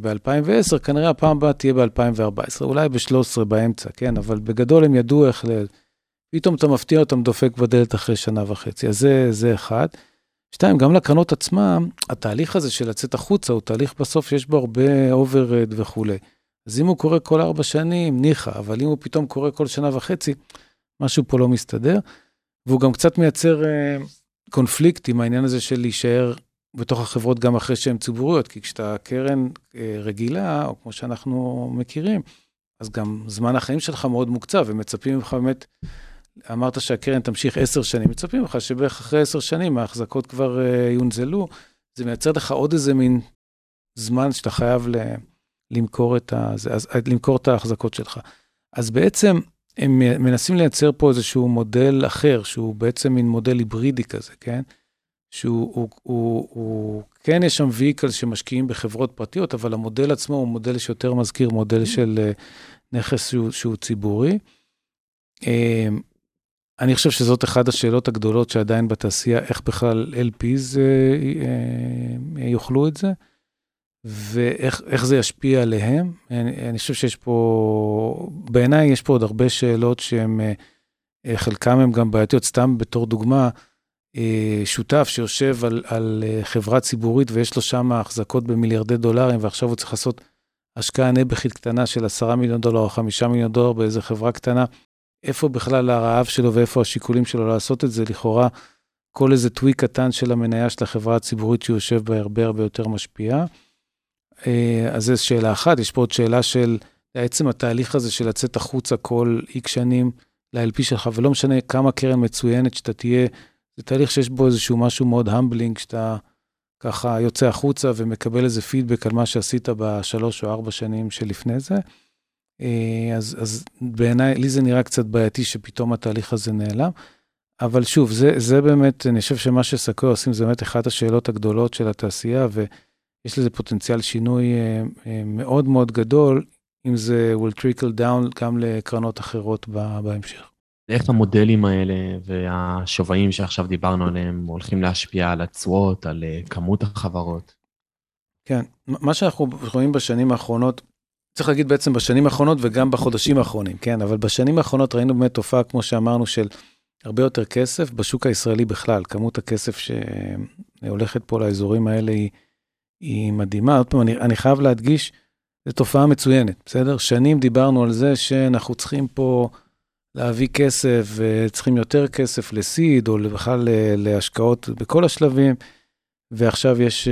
ב-2010, כנראה הפעם הבאה תהיה ב-2014, אולי ב-13 באמצע, כן? אבל בגדול הם ידעו איך ל... פתאום אתה מפתיע אותם דופק בדלת אחרי שנה וחצי. אז זה, זה אחד. שתיים, גם לקרנות עצמם, התהליך הזה של לצאת החוצה הוא תהליך בסוף שיש בו הרבה overhead וכולי. אז אם הוא קורה כל ארבע שנים, ניחא, אבל אם הוא פתאום קורה כל שנה וחצי, משהו פה לא מסתדר. והוא גם קצת מייצר אה, קונפליקט עם העניין הזה של להישאר בתוך החברות גם אחרי שהן ציבוריות, כי כשאתה קרן אה, רגילה, או כמו שאנחנו מכירים, אז גם זמן החיים שלך מאוד מוקצב, ומצפים ממך באמת אמרת שהקרן תמשיך עשר שנים, מצפים לך שבערך אחרי עשר שנים ההחזקות כבר uh, יונזלו, זה מייצר לך עוד איזה מין זמן שאתה חייב ל, למכור, את ה, אז, למכור את ההחזקות שלך. אז בעצם הם מנסים לייצר פה איזשהו מודל אחר, שהוא בעצם מין מודל היברידי כזה, כן? שהוא, הוא, הוא, הוא, כן יש שם ויקל שמשקיעים בחברות פרטיות, אבל המודל עצמו הוא מודל שיותר מזכיר מודל של uh, נכס שהוא, שהוא ציבורי. אמ, אני חושב שזאת אחת השאלות הגדולות שעדיין בתעשייה, איך בכלל LPs אה, אה, יאכלו את זה, ואיך זה ישפיע עליהם. אני, אני חושב שיש פה, בעיניי יש פה עוד הרבה שאלות שהן, אה, חלקם הם גם בעייתיות, סתם בתור דוגמה, שותף שיושב על, על חברה ציבורית ויש לו שם החזקות במיליארדי דולרים, ועכשיו הוא צריך לעשות השקעה נעבכית קטנה של 10 מיליון דולר או 5 מיליון דולר באיזה חברה קטנה. איפה בכלל הרעב שלו ואיפה השיקולים שלו לעשות את זה, לכאורה כל איזה טוויק קטן של המניה של החברה הציבורית שהוא יושב בה הרבה הרבה יותר משפיעה. אה, אז זו שאלה אחת, יש פה עוד שאלה של עצם התהליך הזה של לצאת החוצה כל איקס שנים ל-LP שלך, ולא משנה כמה קרן מצוינת שאתה תהיה, זה תהליך שיש בו איזשהו משהו מאוד המבלינג, שאתה ככה יוצא החוצה ומקבל איזה פידבק על מה שעשית בשלוש או ארבע שנים שלפני זה. אה, אז, אז בעיניי, לי זה נראה קצת בעייתי שפתאום התהליך הזה נעלם. אבל שוב, זה, זה באמת, אני חושב שמה שסקוי עושים זה באמת אחת השאלות הגדולות של התעשייה, ויש לזה פוטנציאל שינוי אה, אה, מאוד מאוד גדול, אם זה will trickle down גם לקרנות אחרות בהמשך. איך המודלים האלה והשווים שעכשיו דיברנו עליהם הולכים להשפיע על התשואות, על כמות החברות? כן, מה שאנחנו רואים בשנים האחרונות, צריך להגיד בעצם בשנים האחרונות וגם בחודשים האחרונים, כן? אבל בשנים האחרונות ראינו באמת תופעה, כמו שאמרנו, של הרבה יותר כסף בשוק הישראלי בכלל. כמות הכסף שהולכת פה לאזורים האלה היא, היא מדהימה. עוד פעם, אני, אני חייב להדגיש, זו תופעה מצוינת, בסדר? שנים דיברנו על זה שאנחנו צריכים פה להביא כסף, וצריכים יותר כסף ל seed, או בכלל להשקעות בכל השלבים, ועכשיו יש,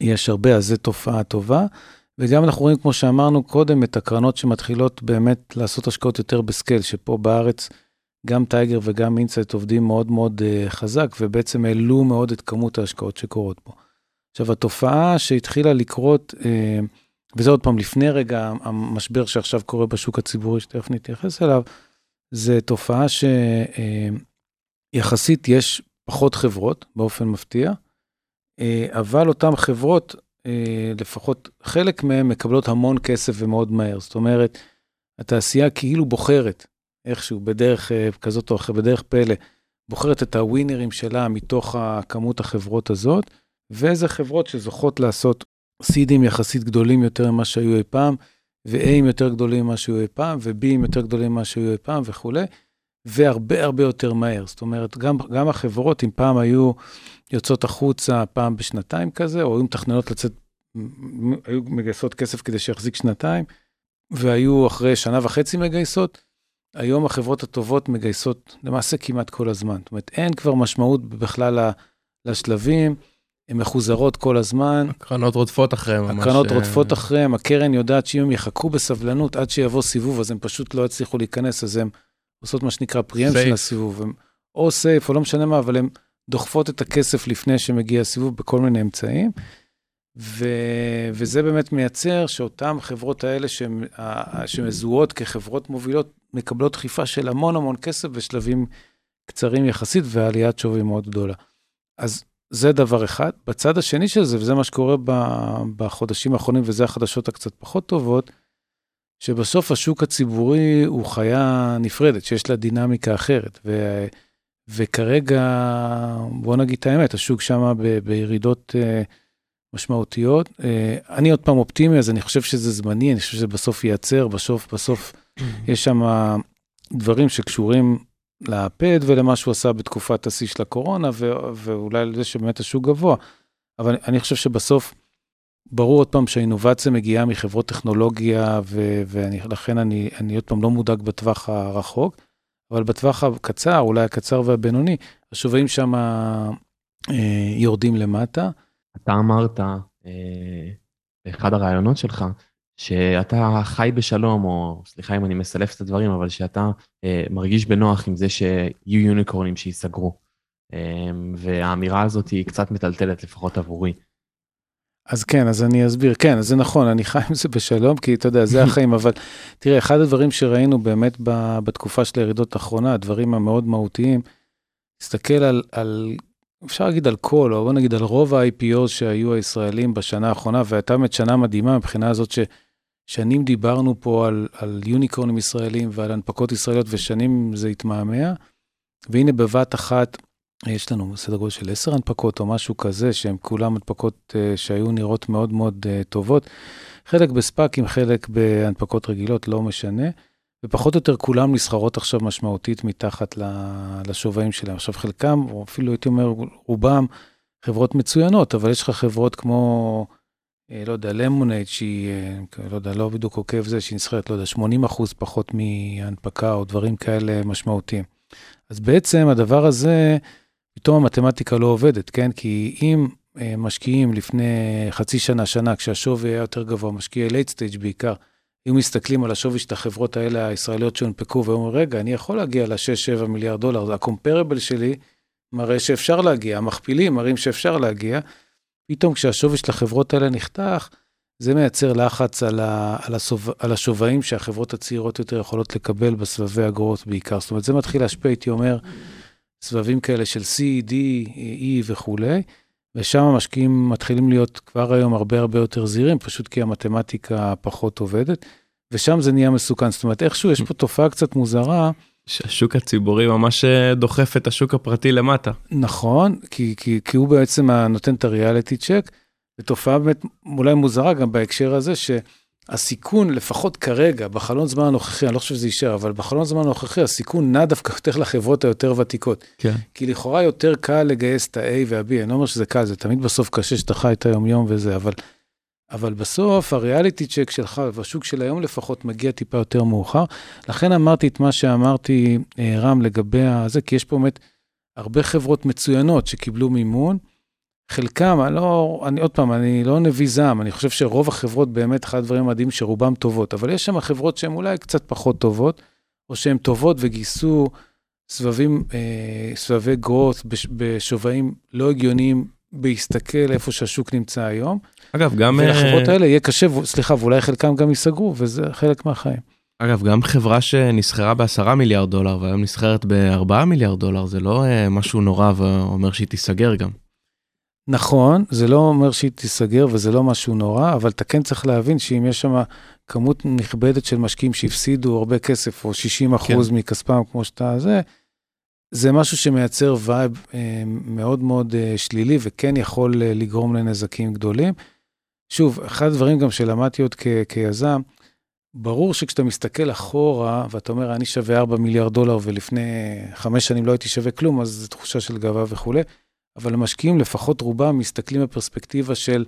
יש הרבה, אז זו תופעה טובה. וגם אנחנו רואים, כמו שאמרנו קודם, את הקרנות שמתחילות באמת לעשות השקעות יותר ב scale, שפה בארץ גם טייגר וגם אינסייט עובדים מאוד מאוד חזק, ובעצם העלו מאוד את כמות ההשקעות שקורות פה. עכשיו, התופעה שהתחילה לקרות, uh, וזה עוד פעם לפני רגע המשבר שעכשיו קורה בשוק הציבורי, שתכף נתייחס אליו, זה תופעה שיחסית אה, יש פחות חברות, באופן מפתיע, uh, אבל אותן חברות, uh, לפחות חלק מהן מקבלות המון כסף ומאוד מהר. זאת אומרת, התעשייה כאילו בוחרת איכשהו, בדרך אה, כזאת או אחרת, בדרך פלא, בוחרת את הווינרים שלה מתוך כמות החברות הזאת, ואיזה חברות שזוכות לעשות סידים יחסית גדולים יותר ממה שהיו אי פעם, ו-Aים יותר גדולים ממה שהיו אי פעם, ו-B'ים יותר גדולים ממה שהיו אי פעם וכולי, והרבה הרבה יותר מהר. זאת אומרת, גם, גם החברות, אם פעם היו יוצאות החוצה פעם בשנתיים כזה, או היו מתכננות לצאת, היו מגייסות כסף כדי שיחזיק שנתיים, והיו אחרי שנה וחצי מגייסות, היום החברות הטובות מגייסות למעשה כמעט כל הזמן. זאת אומרת, אין כבר משמעות בכלל לשלבים, הן מחוזרות כל הזמן. הקרנות רודפות אחריהם ממש. הקרנות אה, רודפות אחריהם, הקרן יודעת שאם הם יחכו בסבלנות עד שיבוא סיבוב, אז הם פשוט לא יצליחו להיכנס, אז הן עושות מה שנקרא פריאם של הסיבוב. הם, או סייף, או לא משנה מה, אבל הן דוחפות את הכסף לפני שמגיע הסיבוב בכל מיני אמצעים. ו, וזה באמת מייצר שאותן חברות האלה שמזוהות כחברות מובילות, מקבלות דחיפה של המון המון כסף בשלבים קצרים יחסית, ועליית שווי מאוד גדולה. אז זה דבר אחד. בצד השני של זה, וזה מה שקורה בחודשים האחרונים, וזה החדשות הקצת פחות טובות, שבסוף השוק הציבורי הוא חיה נפרדת, שיש לה דינמיקה אחרת. ו, וכרגע, בוא נגיד את האמת, השוק שם בירידות uh, משמעותיות. Uh, אני עוד פעם אופטימי, אז אני חושב שזה זמני, אני חושב שזה בסוף ייעצר, בסוף, בסוף יש שם דברים שקשורים לפד ולמה שהוא עשה בתקופת השיא של הקורונה, ו- ואולי לזה שבאמת השוק גבוה. אבל אני חושב שבסוף, ברור עוד פעם שהאינובציה מגיעה מחברות טכנולוגיה, ולכן אני, אני עוד פעם לא מודאג בטווח הרחוק, אבל בטווח הקצר, אולי הקצר והבינוני, השווים שם אה, יורדים למטה. אתה אמרת אה, באחד הראיונות שלך, שאתה חי בשלום, או סליחה אם אני מסלף את הדברים, אבל שאתה אה, מרגיש בנוח עם זה שיהיו יוניקורנים שייסגרו. אה, והאמירה הזאת היא קצת מטלטלת, לפחות עבורי. אז כן, אז אני אסביר. כן, אז זה נכון, אני חי עם זה בשלום, כי אתה יודע, זה החיים, אבל תראה, אחד הדברים שראינו באמת ב, בתקופה של הירידות האחרונה, הדברים המאוד מהותיים, תסתכל על, על, אפשר להגיד על כל, או בוא נגיד על רוב ה-IPO שהיו הישראלים בשנה האחרונה, והייתה באמת שנה מדהימה מבחינה הזאת ש... שנים דיברנו פה על, על יוניקורנים ישראלים ועל הנפקות ישראליות, ושנים זה התמהמה, והנה בבת אחת יש לנו סדר גודל של עשר הנפקות או משהו כזה, שהן כולן הנפקות uh, שהיו נראות מאוד מאוד uh, טובות. חלק בספאקים, חלק בהנפקות רגילות, לא משנה. ופחות או יותר כולם נסחרות עכשיו משמעותית מתחת לשווים שלהם. עכשיו חלקם, או אפילו הייתי אומר רובם, חברות מצוינות, אבל יש לך חברות כמו אה, לא יודע, למונייד, שהיא, אה, לא יודע, לא בדיוק עוקב זה, שהיא נסחרת, לא יודע, 80 אחוז פחות מהנפקה או דברים כאלה משמעותיים. אז בעצם הדבר הזה, פתאום המתמטיקה לא עובדת, כן? כי אם אה, משקיעים לפני חצי שנה, שנה, כשהשווי היה יותר גבוה, משקיעי late stage בעיקר, היו מסתכלים על השווי של החברות האלה, הישראליות שהונפקו, ואומרים, רגע, אני יכול להגיע ל-6-7 מיליארד דולר, זה ה comparable שלי מראה שאפשר להגיע, המכפילים מראים שאפשר להגיע, פתאום כשהשווי של החברות האלה נחתך, זה מייצר לחץ על, ה, על, הסוב, על השווים שהחברות הצעירות יותר יכולות לקבל בסבבי אגרות בעיקר. זאת אומרת, זה מתחיל להשפיע, הייתי אומר, סבבים כאלה של C, D, E וכולי, ושם המשקיעים מתחילים להיות כבר היום הרבה הרבה יותר זהירים, פשוט כי המתמטיקה פחות עובדת, ושם זה נהיה מסוכן. זאת אומרת, איכשהו יש פה תופעה קצת מוזרה. שהשוק הציבורי ממש אה, דוחף את השוק הפרטי למטה. נכון, כי, כי, כי הוא בעצם נותן את הריאליטי צ'ק, ותופעה באמת אולי מוזרה גם בהקשר הזה, שהסיכון, לפחות כרגע, בחלון זמן הנוכחי, אני לא חושב שזה יישאר, אבל בחלון זמן הנוכחי, הסיכון נע דווקא יותר לחברות היותר ותיקות. כן. כי לכאורה יותר קל לגייס את ה-A וה-B, אני לא אומר שזה קל, זה תמיד בסוף קשה שאתה חי את היום-יום וזה, אבל, אבל בסוף הריאליטי צ'ק שלך, והשוק של היום לפחות, מגיע טיפה יותר מאוחר. לכן אמרתי את מה שאמרתי, אה, רם, לגבי הזה, כי יש פה באמת הרבה חברות מצוינות שקיבלו מימון. חלקם, אני לא, אני עוד פעם, אני לא נביא זעם, אני חושב שרוב החברות באמת, אחד הדברים המדהים שרובם טובות, אבל יש שם חברות שהן אולי קצת פחות טובות, או שהן טובות וגייסו סבבים, אה, סבבי גרוס בשווים לא הגיוניים בהסתכל איפה שהשוק נמצא היום. אגב, גם... ולחברות האלה יהיה קשה, סליחה, ואולי חלקם גם ייסגרו, וזה חלק מהחיים. אגב, גם חברה שנסחרה בעשרה מיליארד דולר והיום נסחרת בארבעה מיליארד דולר, זה לא משהו נורא ואומר שהיא תיסגר גם. נכון, זה לא אומר שהיא תיסגר וזה לא משהו נורא, אבל אתה כן צריך להבין שאם יש שם כמות נכבדת של משקיעים שהפסידו הרבה כסף, או 60 אחוז כן. מכספם, כמו שאתה זה, זה משהו שמייצר vibe אה, מאוד מאוד אה, שלילי וכן יכול אה, לגרום לנזקים גדולים. שוב, אחד הדברים גם שלמדתי עוד כ- כיזם, ברור שכשאתה מסתכל אחורה ואתה אומר, אני שווה 4 מיליארד דולר ולפני חמש שנים לא הייתי שווה כלום, אז זו תחושה של גאווה וכולי. אבל המשקיעים, לפחות רובם, מסתכלים בפרספקטיבה של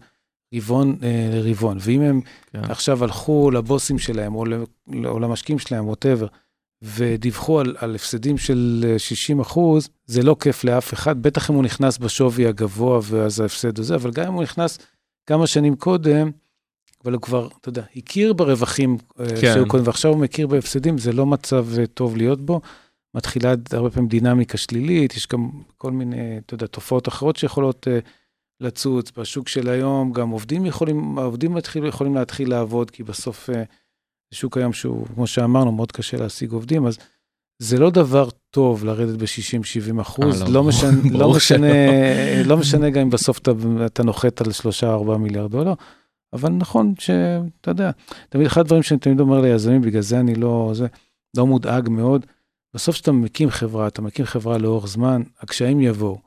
רבעון לרבעון. אה, ואם הם כן. עכשיו הלכו לבוסים שלהם, או, או למשקיעים שלהם, ווטאבר, ודיווחו על, על הפסדים של 60 אה, אחוז, זה לא כיף לאף אחד, בטח אם הוא נכנס בשווי הגבוה ואז ההפסד הזה, אבל גם אם הוא נכנס כמה שנים קודם, אבל הוא כבר, אתה יודע, הכיר ברווחים אה, כן. שהיו קודם, ועכשיו הוא מכיר בהפסדים, זה לא מצב טוב להיות בו. מתחילה הרבה פעמים דינמיקה שלילית, יש גם כל מיני, אתה יודע, תופעות אחרות שיכולות uh, לצוץ. בשוק של היום גם עובדים יכולים, העובדים מתחיל, יכולים להתחיל לעבוד, כי בסוף זה שוק היום שהוא, כמו שאמרנו, מאוד קשה להשיג עובדים, אז זה לא דבר טוב לרדת ב-60-70 אחוז, לא, לא, משנה, לא, משנה, לא משנה גם אם בסוף אתה, אתה נוחת על 3-4 מיליארד דולר, אבל נכון שאתה יודע, תמיד אחד הדברים שאני תמיד אומר ליזמים, בגלל זה אני לא, זה, לא מודאג מאוד, בסוף כשאתה מקים חברה, אתה מקים חברה לאורך זמן, הקשיים יבואו.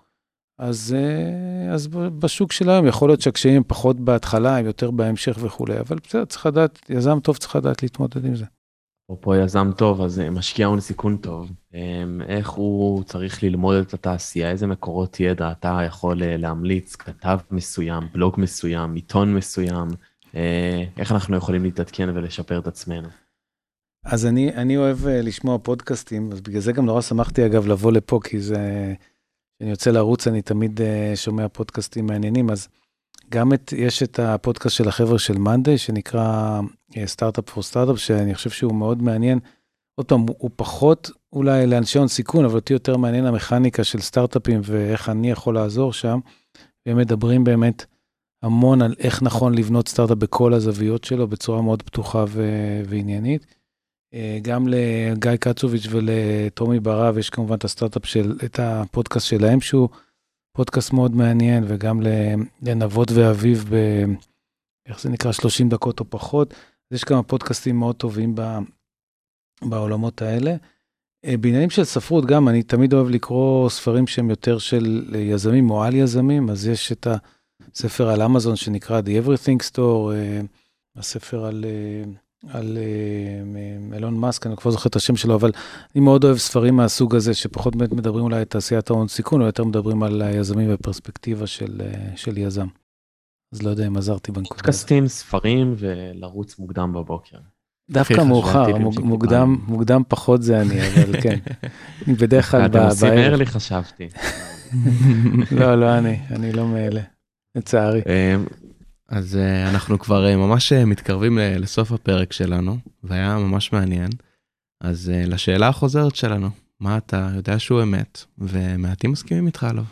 אז, אה, אז בשוק של היום יכול להיות שהקשיים הם פחות בהתחלה, הם יותר בהמשך וכולי, אבל בסדר, צריך לדעת, יזם טוב צריך לדעת להתמודד עם זה. אפרופו יזם טוב, אז אה, משקיע הון סיכון טוב. אמ, איך הוא צריך ללמוד את התעשייה, איזה מקורות ידע אתה יכול אה, להמליץ, כתב מסוים, בלוג מסוים, עיתון מסוים, איך אנחנו יכולים להתעדכן ולשפר את עצמנו? אז אני, אני אוהב אה, לשמוע פודקאסטים, אז בגלל זה גם נורא שמחתי אגב לבוא לפה, כי זה, כשאני יוצא לרוץ אני תמיד uh, שומע פודקאסטים מעניינים, אז גם את, יש את הפודקאסט של החבר'ה של מאנדיי, שנקרא סטארט-אפ פור סטארט-אפ, שאני חושב שהוא מאוד מעניין. עוד פעם, הוא פחות אולי לאנשי הון סיכון, אבל אותי יותר מעניין המכניקה של סטארט-אפים ואיך אני יכול לעזור שם. והם מדברים באמת המון על איך נכון לבנות סטארט-אפ בכל הזוויות שלו, בצורה מאוד פתוחה ו- ועניינית. אה, גם לגיא קצוביץ' ולטומי ברב יש כמובן את הסטארט-אפ של, את הפודקאסט שלהם שהוא פודקאסט מאוד מעניין, וגם לנבות ואביב ב... איך זה נקרא? 30 דקות או פחות. יש כמה פודקאסטים מאוד טובים ב, בעולמות האלה. אה, בעניינים של ספרות גם, אני תמיד אוהב לקרוא ספרים שהם יותר של יזמים או על יזמים, אז יש את הספר על אמזון שנקרא The Everything Store, אה, הספר על... על אה, אילון מאסק, אני כבר זוכר את השם שלו, אבל אני מאוד אוהב ספרים מהסוג הזה, שפחות באמת מדברים אולי על תעשיית ההון סיכון, או יותר מדברים על היזמים בפרספקטיבה של, אה, של יזם. אז לא יודע אם עזרתי בנקודה. פודקאסטים, ספרים ולרוץ מוקדם בבוקר. דווקא מאוחר, מוקדם, מוקדם פחות זה אני, אבל כן. בדרך כלל בערב. אתם עושים ארלי חשבתי. לא, לא אני, אני לא מאלה, לצערי. אה, אז uh, אנחנו כבר uh, ממש uh, מתקרבים לסוף הפרק שלנו, והיה ממש מעניין. אז לשאלה החוזרת שלנו, מה אתה יודע שהוא אמת, ומעטים מסכימים איתך עליו.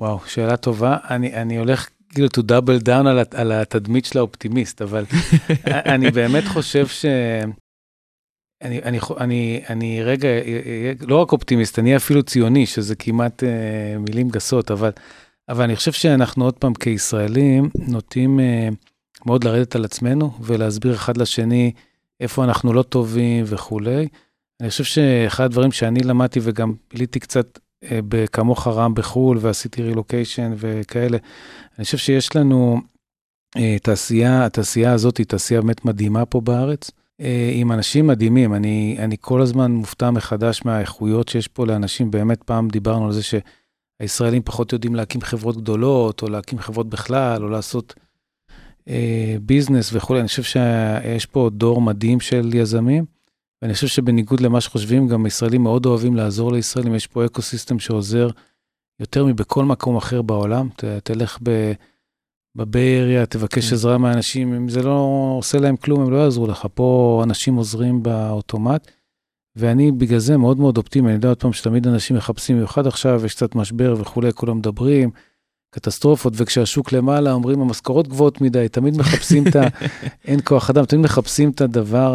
וואו, שאלה טובה. אני, אני הולך כאילו to double down על, על התדמית של האופטימיסט, אבל אני באמת חושב ש... אני, אני, אני, אני רגע, לא רק אופטימיסט, אני אפילו ציוני, שזה כמעט אה, מילים גסות, אבל, אבל אני חושב שאנחנו עוד פעם כישראלים נוטים אה, מאוד לרדת על עצמנו ולהסביר אחד לשני איפה אנחנו לא טובים וכולי. אני חושב שאחד הדברים שאני למדתי וגם ביליתי קצת אה, כמוך רם בחו"ל ועשיתי רילוקיישן וכאלה, אני חושב שיש לנו אה, תעשייה, התעשייה הזאת היא תעשייה באמת מדהימה פה בארץ, עם אנשים מדהימים. אני, אני כל הזמן מופתע מחדש מהאיכויות שיש פה לאנשים. באמת פעם דיברנו על זה שהישראלים פחות יודעים להקים חברות גדולות, או להקים חברות בכלל, או לעשות אה, ביזנס וכולי. אני חושב שיש פה דור מדהים של יזמים. ואני חושב שבניגוד למה שחושבים, גם ישראלים מאוד אוהבים לעזור לישראלים, יש פה אקו סיסטם שעוזר יותר מבכל מקום אחר בעולם. ת, תלך ב... בביי אריה, תבקש כן. עזרה מאנשים, אם זה לא עושה להם כלום, הם לא יעזרו לך. פה אנשים עוזרים באוטומט, ואני בגלל זה מאוד מאוד אופטימי. אני יודע עוד פעם שתמיד אנשים מחפשים, במיוחד עכשיו, יש קצת משבר וכולי, כולם מדברים, קטסטרופות, וכשהשוק למעלה אומרים, המשכורות גבוהות מדי, תמיד מחפשים את ה... אין כוח אדם, תמיד מחפשים את הדבר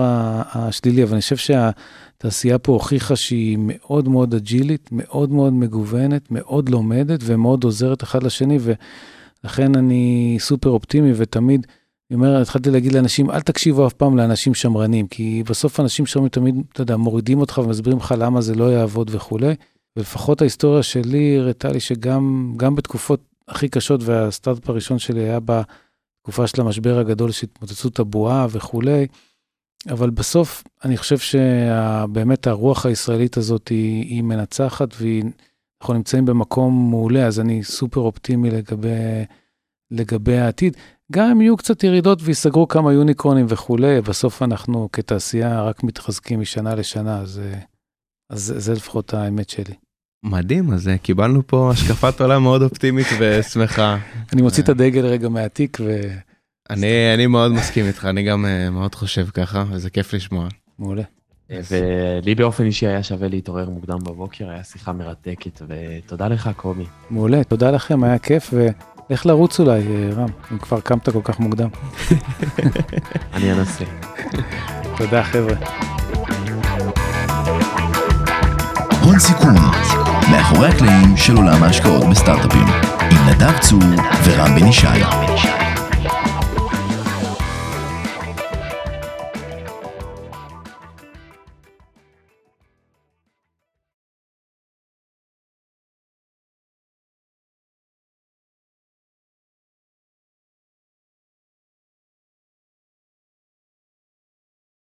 השלילי, אבל אני חושב שהתעשייה פה הוכיחה שהיא מאוד מאוד אג'ילית, מאוד מאוד מגוונת, מאוד לומדת ומאוד עוזרת אחד לשני, ולכן אני סופר אופטימי ותמיד, אני אומר, התחלתי להגיד לאנשים, אל תקשיבו אף פעם לאנשים שמרנים, כי בסוף אנשים שמרנים תמיד, אתה יודע, מורידים אותך ומסבירים לך למה זה לא יעבוד וכולי, ולפחות ההיסטוריה שלי הראתה לי שגם גם בתקופות הכי קשות, והסטארט-אפ הראשון שלי היה בתקופה של המשבר הגדול של התמוטטות הבועה וכולי, אבל בסוף אני חושב שבאמת הרוח הישראלית הזאת היא, היא מנצחת ואנחנו נמצאים במקום מעולה, אז אני סופר אופטימי לגבי, לגבי העתיד. גם אם יהיו קצת ירידות וייסגרו כמה יוניקורנים וכולי, בסוף אנחנו כתעשייה רק מתחזקים משנה לשנה, אז, אה, אז זה לפחות האמת שלי. מדהים, אז אה, קיבלנו פה השקפת עולם מאוד אופטימית ושמחה. אני מוציא את הדגל רגע מהתיק אני, אני מאוד מסכים איתך, אני גם אה, מאוד חושב ככה, וזה כיף לשמוע. ומעולה. ולי באופן אישי היה שווה להתעורר מוקדם בבוקר, היה שיחה מרתקת, ותודה לך קובי. מעולה, תודה לכם, היה כיף, ולך לרוץ אולי, אה, רם, אם כבר קמת כל כך מוקדם. אני אנסה. תודה, חבר'ה. הון סיכון, מאחורי הקלעים של עולם ההשקעות בסטארט-אפים, עם נדב צור ורם בן ישי.